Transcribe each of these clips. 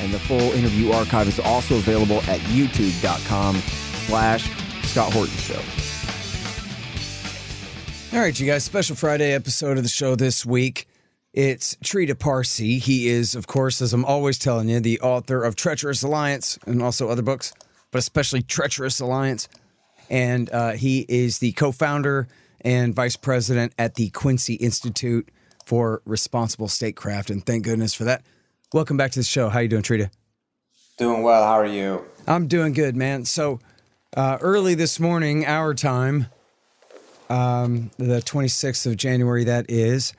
and the full interview archive is also available at youtube.com slash Scott Horton Show. All right, you guys, special Friday episode of the show this week. It's Trita Parsi. He is, of course, as I'm always telling you, the author of Treacherous Alliance and also other books, but especially Treacherous Alliance. And uh, he is the co founder and vice president at the Quincy Institute for Responsible Statecraft. And thank goodness for that. Welcome back to the show. How are you doing, Trita? Doing well. How are you? I'm doing good, man. So uh, early this morning, our time, um, the 26th of January, that is,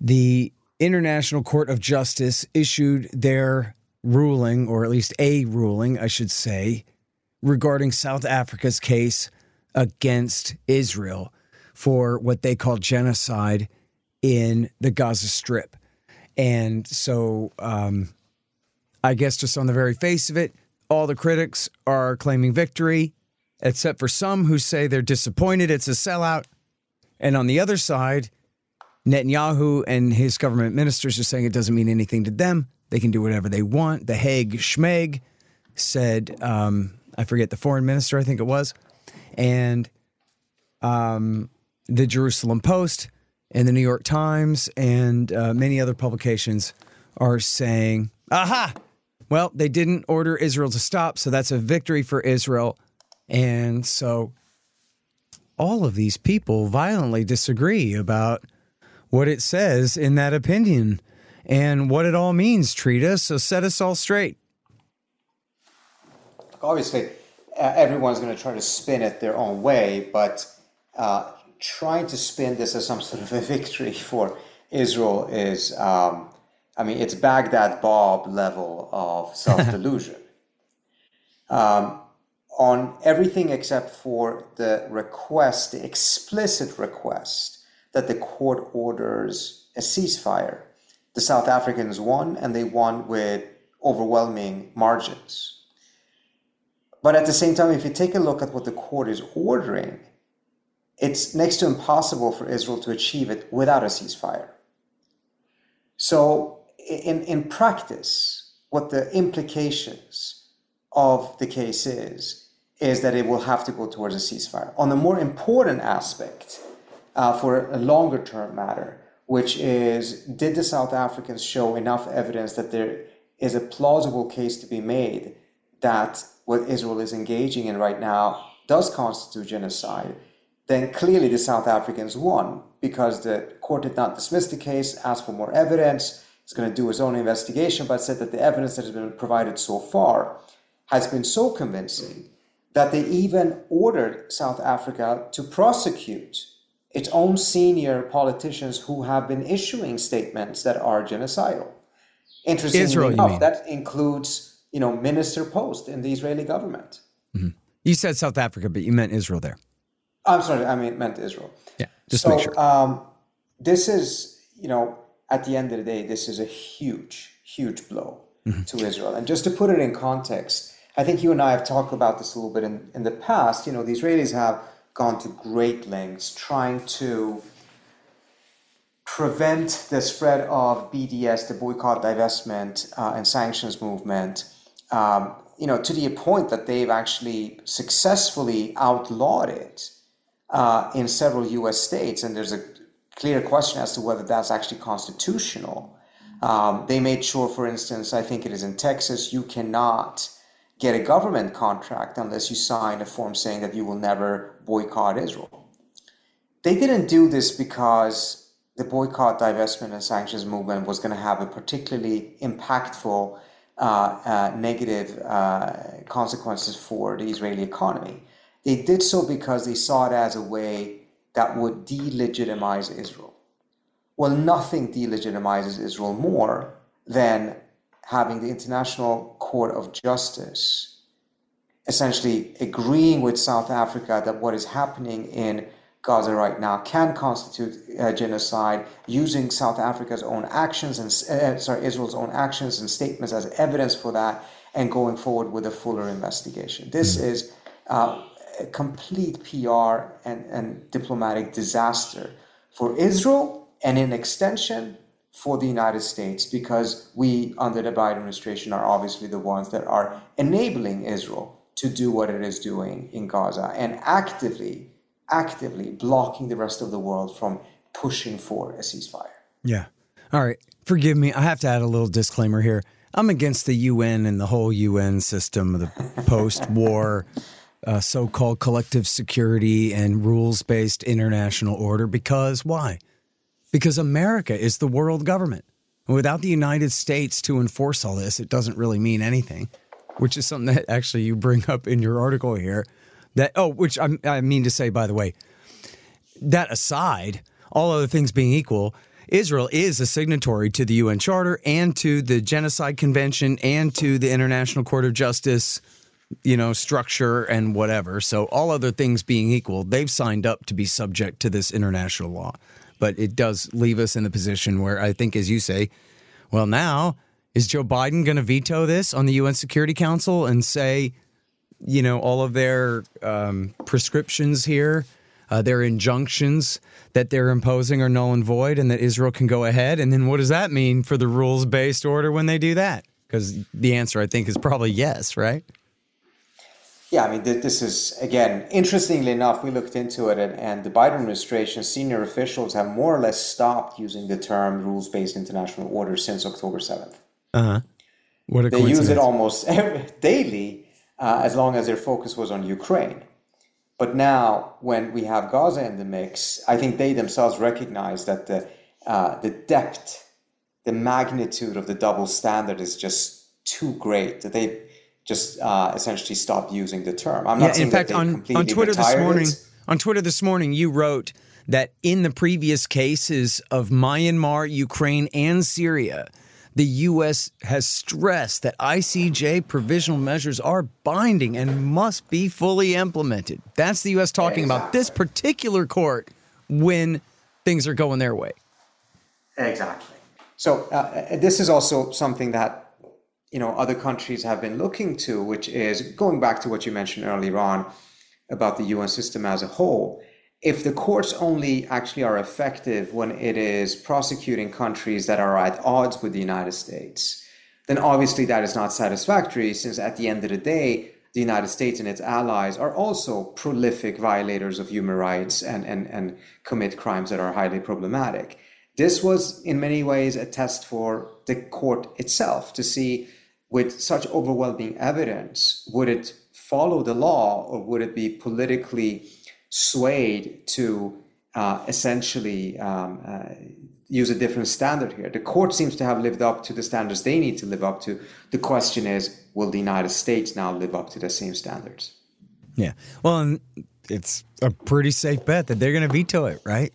the International Court of Justice issued their ruling, or at least a ruling, I should say, regarding South Africa's case against Israel for what they call genocide in the Gaza Strip. And so, um, I guess just on the very face of it, all the critics are claiming victory, except for some who say they're disappointed it's a sellout. And on the other side, Netanyahu and his government ministers are saying it doesn't mean anything to them. They can do whatever they want. The Hague Schmeg said, um, I forget the foreign minister, I think it was, and um, the Jerusalem Post and the New York Times and uh, many other publications are saying, aha, well, they didn't order Israel to stop, so that's a victory for Israel. And so all of these people violently disagree about what it says in that opinion and what it all means, Trita. So set us all straight. Obviously, uh, everyone's going to try to spin it their own way, but uh, trying to spin this as some sort of a victory for Israel is, um, I mean, it's Baghdad Bob level of self delusion. um, on everything except for the request, the explicit request that the court orders a ceasefire. The South Africans won, and they won with overwhelming margins. But at the same time, if you take a look at what the court is ordering, it's next to impossible for Israel to achieve it without a ceasefire. So, in, in practice, what the implications of the case is, is that it will have to go towards a ceasefire. On the more important aspect, uh, for a longer term matter, which is did the South Africans show enough evidence that there is a plausible case to be made that what Israel is engaging in right now does constitute genocide? Then clearly the South Africans won because the court did not dismiss the case, asked for more evidence, it's going to do its own investigation, but said that the evidence that has been provided so far has been so convincing that they even ordered South Africa to prosecute its own senior politicians who have been issuing statements that are genocidal. Interestingly Israel, enough, that includes, you know, Minister Post in the Israeli government. Mm-hmm. You said South Africa, but you meant Israel there. I'm sorry, I mean meant Israel. Yeah, just so, make sure. Um, this is, you know, at the end of the day, this is a huge, huge blow mm-hmm. to Israel. And just to put it in context, I think you and I have talked about this a little bit in, in the past. You know, the Israelis have gone to great lengths trying to prevent the spread of BDS, the boycott, divestment, uh, and sanctions movement. Um, you know, to the point that they've actually successfully outlawed it uh, in several U.S. states, and there's a clear question as to whether that's actually constitutional. Um, they made sure, for instance, I think it is in Texas, you cannot get a government contract unless you sign a form saying that you will never boycott Israel. They didn't do this because the boycott, divestment, and sanctions movement was going to have a particularly impactful uh, uh, negative uh, consequences for the Israeli economy. They did so because they saw it as a way that would delegitimize Israel. Well, nothing delegitimizes Israel more than having the International Court of Justice essentially agreeing with South Africa that what is happening in Gaza right now can constitute uh, genocide, using South Africa's own actions and uh, sorry Israel's own actions and statements as evidence for that, and going forward with a fuller investigation. This mm-hmm. is uh, a complete PR and, and diplomatic disaster for Israel, and in extension for the United States, because we under the Biden administration are obviously the ones that are enabling Israel to do what it is doing in Gaza and actively actively blocking the rest of the world from pushing for a ceasefire. Yeah. All right. Forgive me. I have to add a little disclaimer here. I'm against the UN and the whole UN system, the post war uh, so called collective security and rules based international order because why? Because America is the world government. And without the United States to enforce all this, it doesn't really mean anything, which is something that actually you bring up in your article here. That oh, which I, I mean to say, by the way, that aside, all other things being equal, Israel is a signatory to the UN Charter and to the Genocide Convention and to the International Court of Justice, you know, structure and whatever. So, all other things being equal, they've signed up to be subject to this international law. But it does leave us in the position where I think, as you say, well, now is Joe Biden going to veto this on the UN Security Council and say, you know, all of their um, prescriptions here, uh, their injunctions that they're imposing are null and void, and that Israel can go ahead. And then what does that mean for the rules based order when they do that? Because the answer, I think, is probably yes, right? Yeah, I mean, this is, again, interestingly enough, we looked into it, and, and the Biden administration senior officials have more or less stopped using the term rules based international order since October 7th. Uh huh. What a They use it almost every, daily uh, as long as their focus was on Ukraine. But now, when we have Gaza in the mix, I think they themselves recognize that the uh, the depth, the magnitude of the double standard is just too great that they just uh, essentially stop using the term. I'm not yeah, in fact, on, on Twitter this morning, it. on Twitter this morning, you wrote that in the previous cases of Myanmar, Ukraine, and Syria, the U.S. has stressed that ICJ provisional measures are binding and must be fully implemented. That's the U.S. talking exactly. about this particular court when things are going their way. Exactly. So uh, this is also something that you know other countries have been looking to, which is going back to what you mentioned earlier on about the UN system as a whole if the courts only actually are effective when it is prosecuting countries that are at odds with the United States, then obviously that is not satisfactory, since at the end of the day, the United States and its allies are also prolific violators of human rights and, and, and commit crimes that are highly problematic. This was, in many ways, a test for the court itself to see, with such overwhelming evidence, would it follow the law or would it be politically swayed to uh, essentially um, uh, use a different standard here. The court seems to have lived up to the standards they need to live up to. The question is, will the United States now live up to the same standards? Yeah. Well, it's a pretty safe bet that they're going to veto it, right?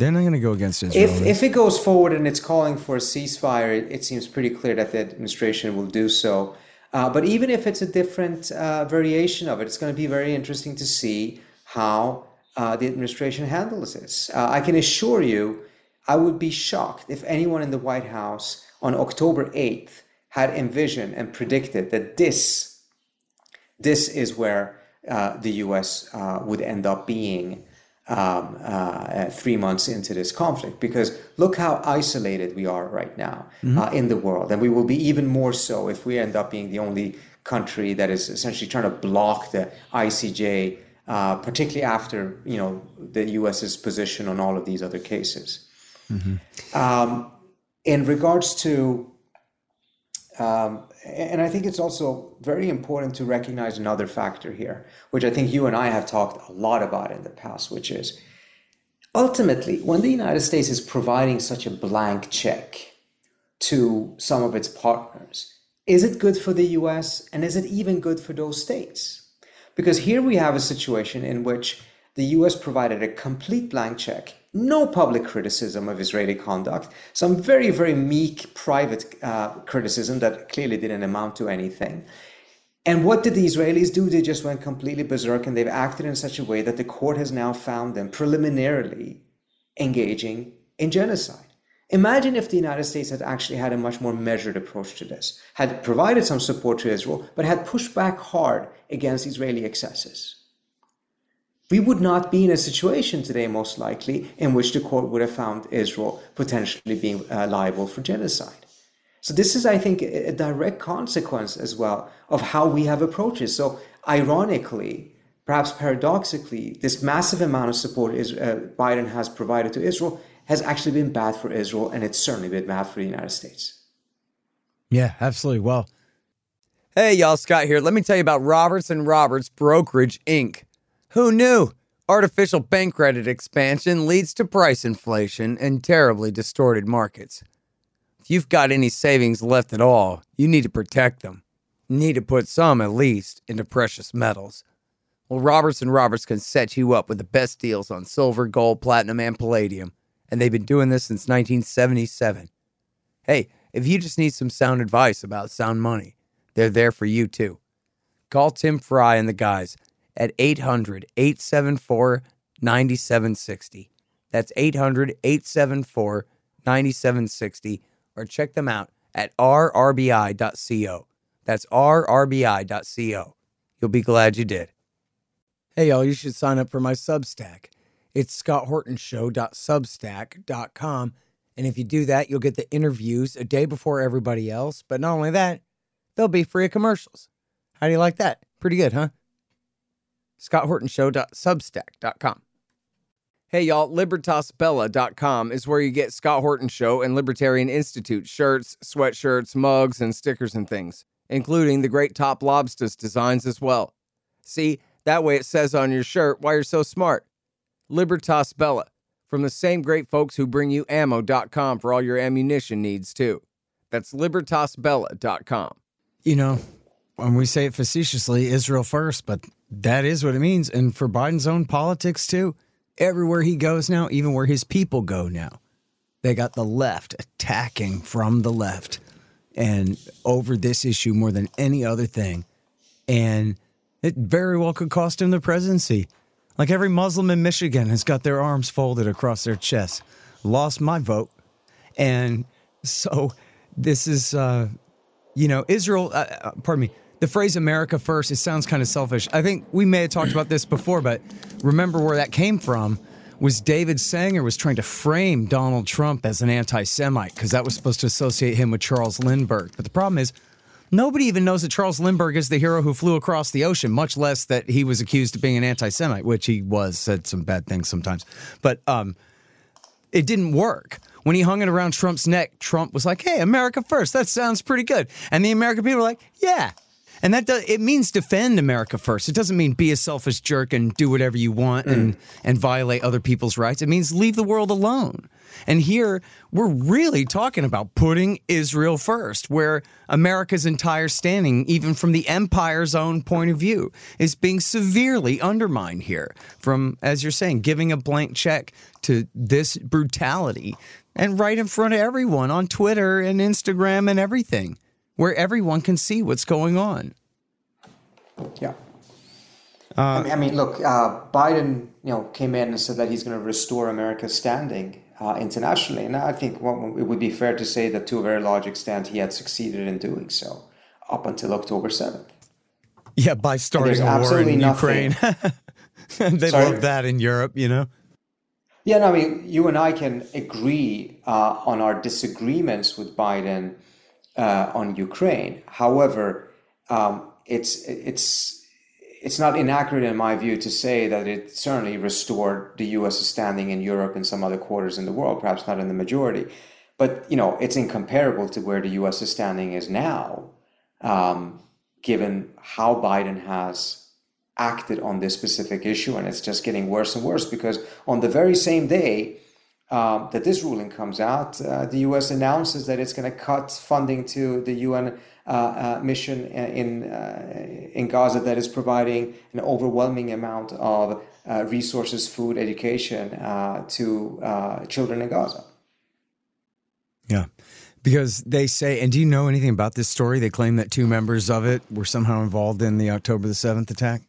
They're not going to go against Israel. If, if it goes forward and it's calling for a ceasefire, it, it seems pretty clear that the administration will do so. Uh, but even if it's a different uh, variation of it, it's going to be very interesting to see how uh, the administration handles this. Uh, I can assure you, I would be shocked if anyone in the White House on October 8th had envisioned and predicted that this, this is where uh, the US uh, would end up being um, uh, three months into this conflict. Because look how isolated we are right now mm-hmm. Uh, in the world. And we will be even more so if we end up being the only country that is essentially trying to block the ICJ uh, particularly after you know the U.S.'s position on all of these other cases. Mm-hmm. Um, in regards to, um, and I think it's also very important to recognize another factor here, which I think you and I have talked a lot about in the past, which is ultimately when the United States is providing such a blank check to some of its partners, is it good for the U.S. and is it even good for those states? Because here we have a situation in which the US provided a complete blank check, no public criticism of Israeli conduct, some very, very meek private uh, criticism that clearly didn't amount to anything. And what did the Israelis do? They just went completely berserk and they've acted in such a way that the court has now found them preliminarily engaging in genocide. Imagine if the United States had actually had a much more measured approach to this, had provided some support to Israel, but had pushed back hard against Israeli excesses. We would not be in a situation today, most likely, in which the court would have found Israel potentially being uh, liable for genocide. So, this is, I think, a direct consequence as well of how we have approaches. So, ironically, perhaps paradoxically, this massive amount of support uh, Biden has provided to Israel has actually been bad for Israel, and it's certainly been bad for the United States. Yeah, absolutely. Well, hey, y'all, Scott here. Let me tell you about Roberts and Roberts Brokerage Inc. Who knew? Artificial bank credit expansion leads to price inflation and terribly distorted markets. If you've got any savings left at all, you need to protect them. You need to put some, at least, into precious metals. Well, Roberts and Roberts can set you up with the best deals on silver, gold, platinum, and palladium and they've been doing this since 1977. Hey, if you just need some sound advice about sound money, they're there for you too. Call Tim Fry and the guys at 800 874 9760. That's 800 874 9760, or check them out at rrbi.co. That's rrbi.co. You'll be glad you did. Hey, y'all, you should sign up for my Substack. It's scotthortonshow.substack.com. And if you do that, you'll get the interviews a day before everybody else. But not only that, they'll be free of commercials. How do you like that? Pretty good, huh? scotthortonshow.substack.com. Hey, y'all, libertasbella.com is where you get Scott Horton Show and Libertarian Institute shirts, sweatshirts, mugs, and stickers and things, including the great Top Lobsters designs as well. See, that way it says on your shirt why you're so smart. Libertas Bella, from the same great folks who bring you ammo.com for all your ammunition needs, too. That's libertasbella.com. You know, when we say it facetiously, Israel first, but that is what it means. And for Biden's own politics, too, everywhere he goes now, even where his people go now, they got the left attacking from the left and over this issue more than any other thing. And it very well could cost him the presidency. Like every Muslim in Michigan has got their arms folded across their chest. Lost my vote. And so this is, uh, you know, Israel, uh, uh, pardon me, the phrase America first, it sounds kind of selfish. I think we may have talked about this before, but remember where that came from was David Sanger was trying to frame Donald Trump as an anti Semite because that was supposed to associate him with Charles Lindbergh. But the problem is, Nobody even knows that Charles Lindbergh is the hero who flew across the ocean, much less that he was accused of being an anti Semite, which he was, said some bad things sometimes. But um, it didn't work. When he hung it around Trump's neck, Trump was like, hey, America first. That sounds pretty good. And the American people were like, yeah. And that does, it means defend America first. It doesn't mean be a selfish jerk and do whatever you want mm. and, and violate other people's rights. It means leave the world alone. And here we're really talking about putting Israel first, where America's entire standing, even from the empire's own point of view, is being severely undermined here. From, as you're saying, giving a blank check to this brutality and right in front of everyone on Twitter and Instagram and everything, where everyone can see what's going on. Yeah. Uh, I, mean, I, mean, look, uh, Biden, you know, came in and said that he's going to restore America's standing uh, internationally. And I think well, it would be fair to say that to a very large extent he had succeeded in doing so up until October 7th. Yeah, by starting a war in Ukraine. they Sorry? love that in Europe, you know? Yeah, no, I mean, you and I can agree uh, on our disagreements with Biden uh, on Ukraine. However, um, it's it's it's not inaccurate in my view to say that it certainly restored the U.S. standing in Europe and some other quarters in the world, perhaps not in the majority, but you know it's incomparable to where the U.S. standing is now, um, given how Biden has acted on this specific issue, and it's just getting worse and worse because on the very same day. Uh, that this ruling comes out, uh, the U.S. announces that it's going to cut funding to the UN uh, uh, mission in uh, in Gaza that is providing an overwhelming amount of resources, food, education to children in Gaza. Yeah. because they say, and do you know anything about this story? They claim that two members of it were somehow involved in the October the 7th attack.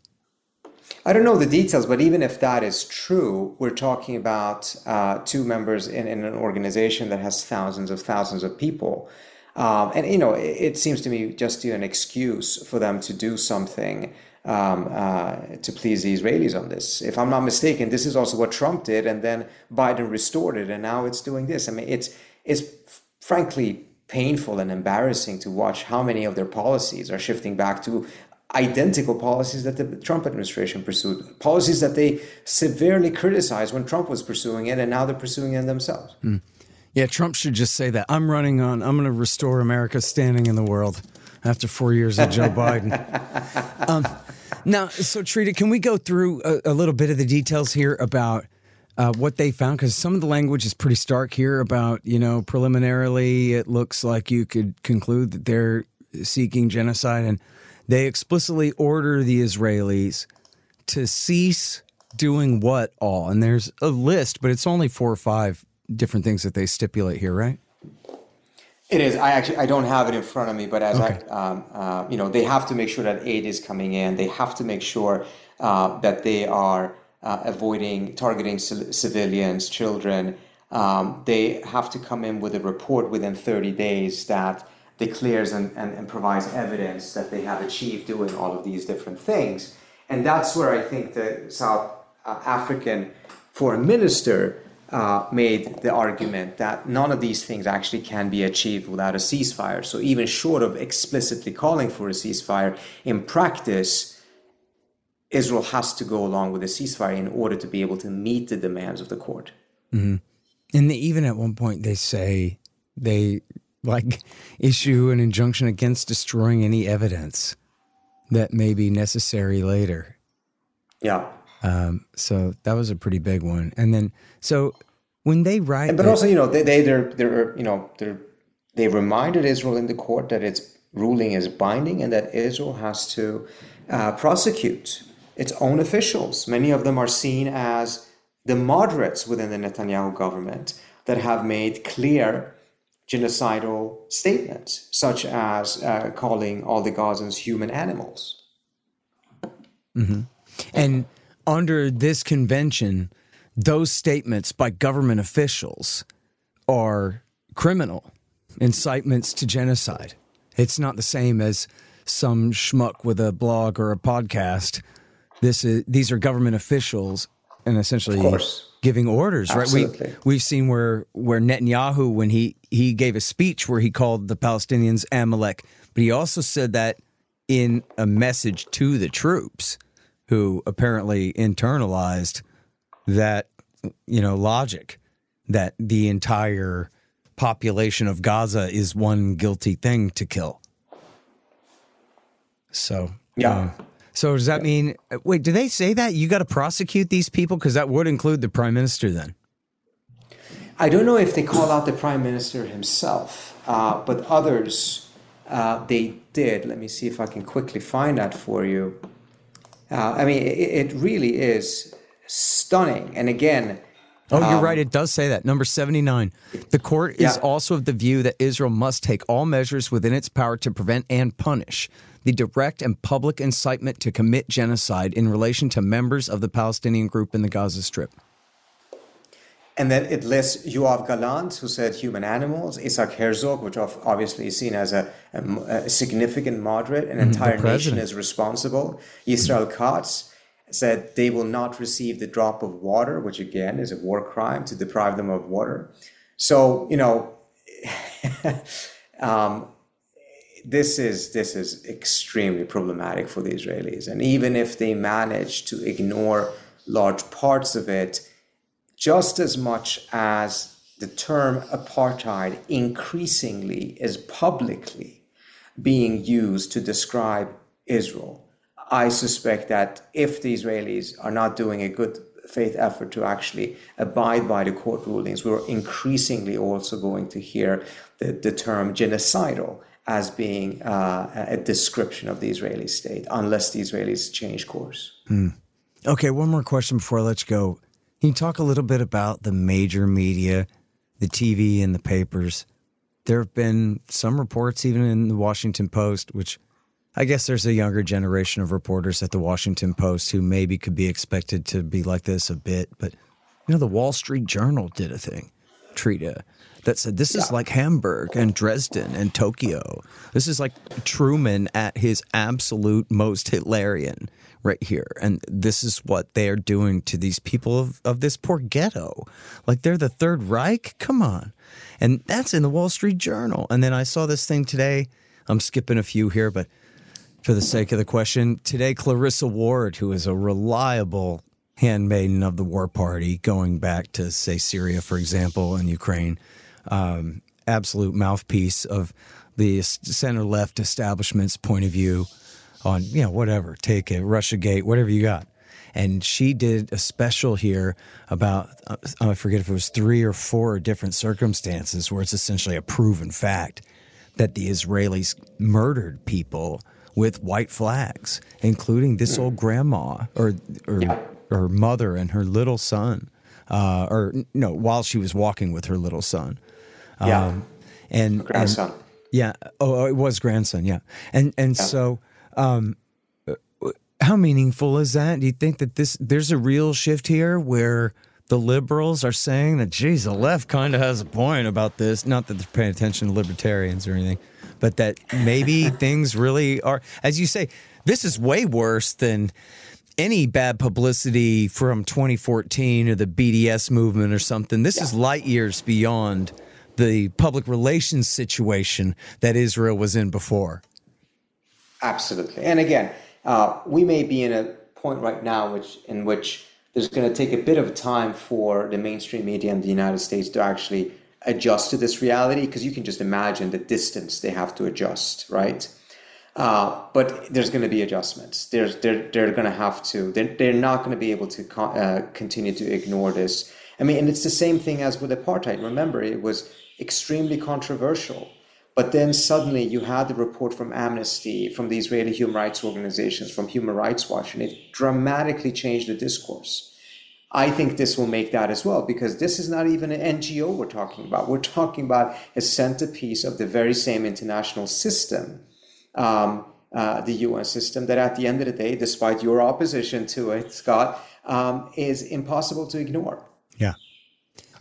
I don't know the details, but even if that is true, we're talking about uh, two members in, in, an organization that has thousands of thousands of people. Um, and, you know, it, it, seems to me just an excuse for them to do something um, uh, to please the Israelis on this. If I'm not mistaken, this is also what Trump did, and then Biden restored it, and now it's doing this. I mean, it's, it's frankly painful and embarrassing to watch how many of their policies are shifting back to identical policies that the Trump administration pursued, policies that they severely criticized when Trump was pursuing it, and now they're pursuing it themselves. Mm. Yeah, Trump should just say that. I'm running on, I'm going to restore America's standing in the world after four years of Joe Biden. Um, now, so Trita, can we go through a, a, little bit of the details here about uh, what they found? Because some of the language is pretty stark here about, you know, preliminarily, it looks like you could conclude that they're seeking genocide. And they explicitly order the Israelis to cease doing what all? And there's a list, but it's only four or five different things that they stipulate here, right? It is. I actually I don't have it in front of me, but as okay. I, um, uh, you know, they have to make sure that aid is coming in. They have to make sure uh, that they are uh, avoiding targeting c- civilians, children. Um, they have to come in with a report within 30 days that declares and, and, and provides evidence that they have achieved doing all of these different things. And that's where I think the South uh, African foreign minister uh, made the argument that none of these things actually can be achieved without a ceasefire. So, even short of explicitly calling for a ceasefire, in practice, Israel has to go along with a ceasefire in order to be able to meet the demands of the court. Mm-hmm. And they, even at one point, they say they like issue an injunction against destroying any evidence that may be necessary later. Yeah. Um, so that was a pretty big one. And then, so when they write, but also, you know, they, they they're they're you know they're they reminded Israel in the court that its ruling is binding and that Israel has to uh, prosecute its own officials. Many of them are seen as the moderates within the Netanyahu government that have made clear genocidal statements, such as uh, calling all the Gazans human animals. Mm-hmm. And under this convention, those statements by government officials are criminal incitements to genocide. It's not the same as some schmuck with a blog or a podcast. This is these are government officials and essentially giving orders, Absolutely. right? We we've seen where where Netanyahu when he he gave a speech where he called the Palestinians Amalek, but he also said that in a message to the troops who apparently internalized that you know logic that the entire population of Gaza is one guilty thing to kill. So, yeah. Um, so does that mean? Wait, do they say that you got to prosecute these people because that would include the prime minister then? I don't know if they call out the prime minister himself, uh, but others uh, they did. Let me see if I can quickly find that for you. Uh, I mean, it, it, really is stunning. And again, Oh, you're um, right. It does say that. Number 79. The court is yeah. also of the view that Israel must take all measures within its power to prevent and punish the direct and public incitement to commit genocide in relation to members of the Palestinian group in the Gaza Strip. And then it lists Yoav Gallant, who said human animals, Isaac Herzog, which obviously is seen as a, a, a significant moderate, an mm-hmm. entire nation is responsible. Israel Katz said they will not receive the drop of water, which again is a war crime to deprive them of water. So, you know, um, this is this is extremely problematic for the Israelis. And even if they manage to ignore large parts of it, just as much as the term apartheid increasingly is publicly being used to describe Israel, I suspect that if the Israelis are not doing a good faith effort to actually abide by the court rulings, we're increasingly also going to hear the, the term genocidal as being uh, a description of the Israeli state, unless the Israelis change course. Hmm. Okay, one more question before I let you go. Can you talk a little bit about the major media, the TV and the papers, there have been some reports, even in the Washington Post, which I guess there's a younger generation of reporters at the Washington Post who maybe could be expected to be like this a bit. But, you know, the Wall Street Journal did a thing, Trita, that said this is like Hamburg and Dresden and Tokyo. This is like Truman at his absolute most Hitlerian right here. And this is what they're doing to these people of, of this poor ghetto. Like they're the Third Reich? Come on. And that's in the Wall Street Journal. And then I saw this thing today. I'm skipping a few here, but for the sake of the question, today Clarissa Ward, who is a reliable handmaiden of the war party, going back to say Syria, for example, and Ukraine, um, absolute mouthpiece of the center left establishment's point of view on you know whatever, take it, Russia Gate, whatever you got. And she did a special here about uh, I forget if it was three or four different circumstances where it's essentially a proven fact that the Israelis murdered people with white flags, including this old grandma or or, Yeah. Or mother and her little son, uh, or no, while she was walking with her little son. Yeah. Um, and and- Grandson. yeah. Oh, oh, it was grandson. Yeah. And and so, um, how meaningful is that? Do you think that this there's a real shift here where the liberals are saying that, geez, the left kind of has a point about this. Not that they're paying attention to libertarians or anything, but that maybe things really are, as you say, this is way worse than any bad publicity from 2014 or the BDS movement or something. This is light years beyond the public relations situation that Israel was in before. Absolutely. And again, uh, we may be in a point right now which in which there's going to take a bit of time for the mainstream media in the United States to actually adjust to this reality because you can just imagine the distance they have to adjust, right? Uh, but there's going to be adjustments. There's they're they're going to have to. They're, they're not going to be able to uh, continue to ignore this. I mean, and it's the same thing as with apartheid. Remember, it was extremely controversial. But then suddenly you had the report from Amnesty, from the Israeli human rights organizations, from Human Rights Watch, and it dramatically changed the discourse. I think this will make that as well because this is not even an NGO we're talking about. We're talking about a centerpiece of the very same international system, um, uh, the UN system, that at the end of the day, despite your opposition to it, Scott, um, is impossible to ignore. Yeah.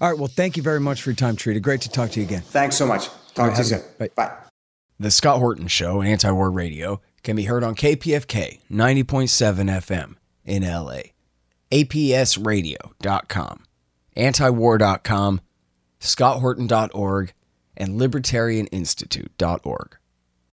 All right. Well, thank you very much for your time, Trita. Great to talk to you again. Thanks so much. Talk to you soon. bye. Bye. The Scott Horton Show, Anti War Radio, can be heard on KPFK 90.7 FM in LA, APSradio.com, antiwar.com, scotthorton.org, and libertarianinstitute.org.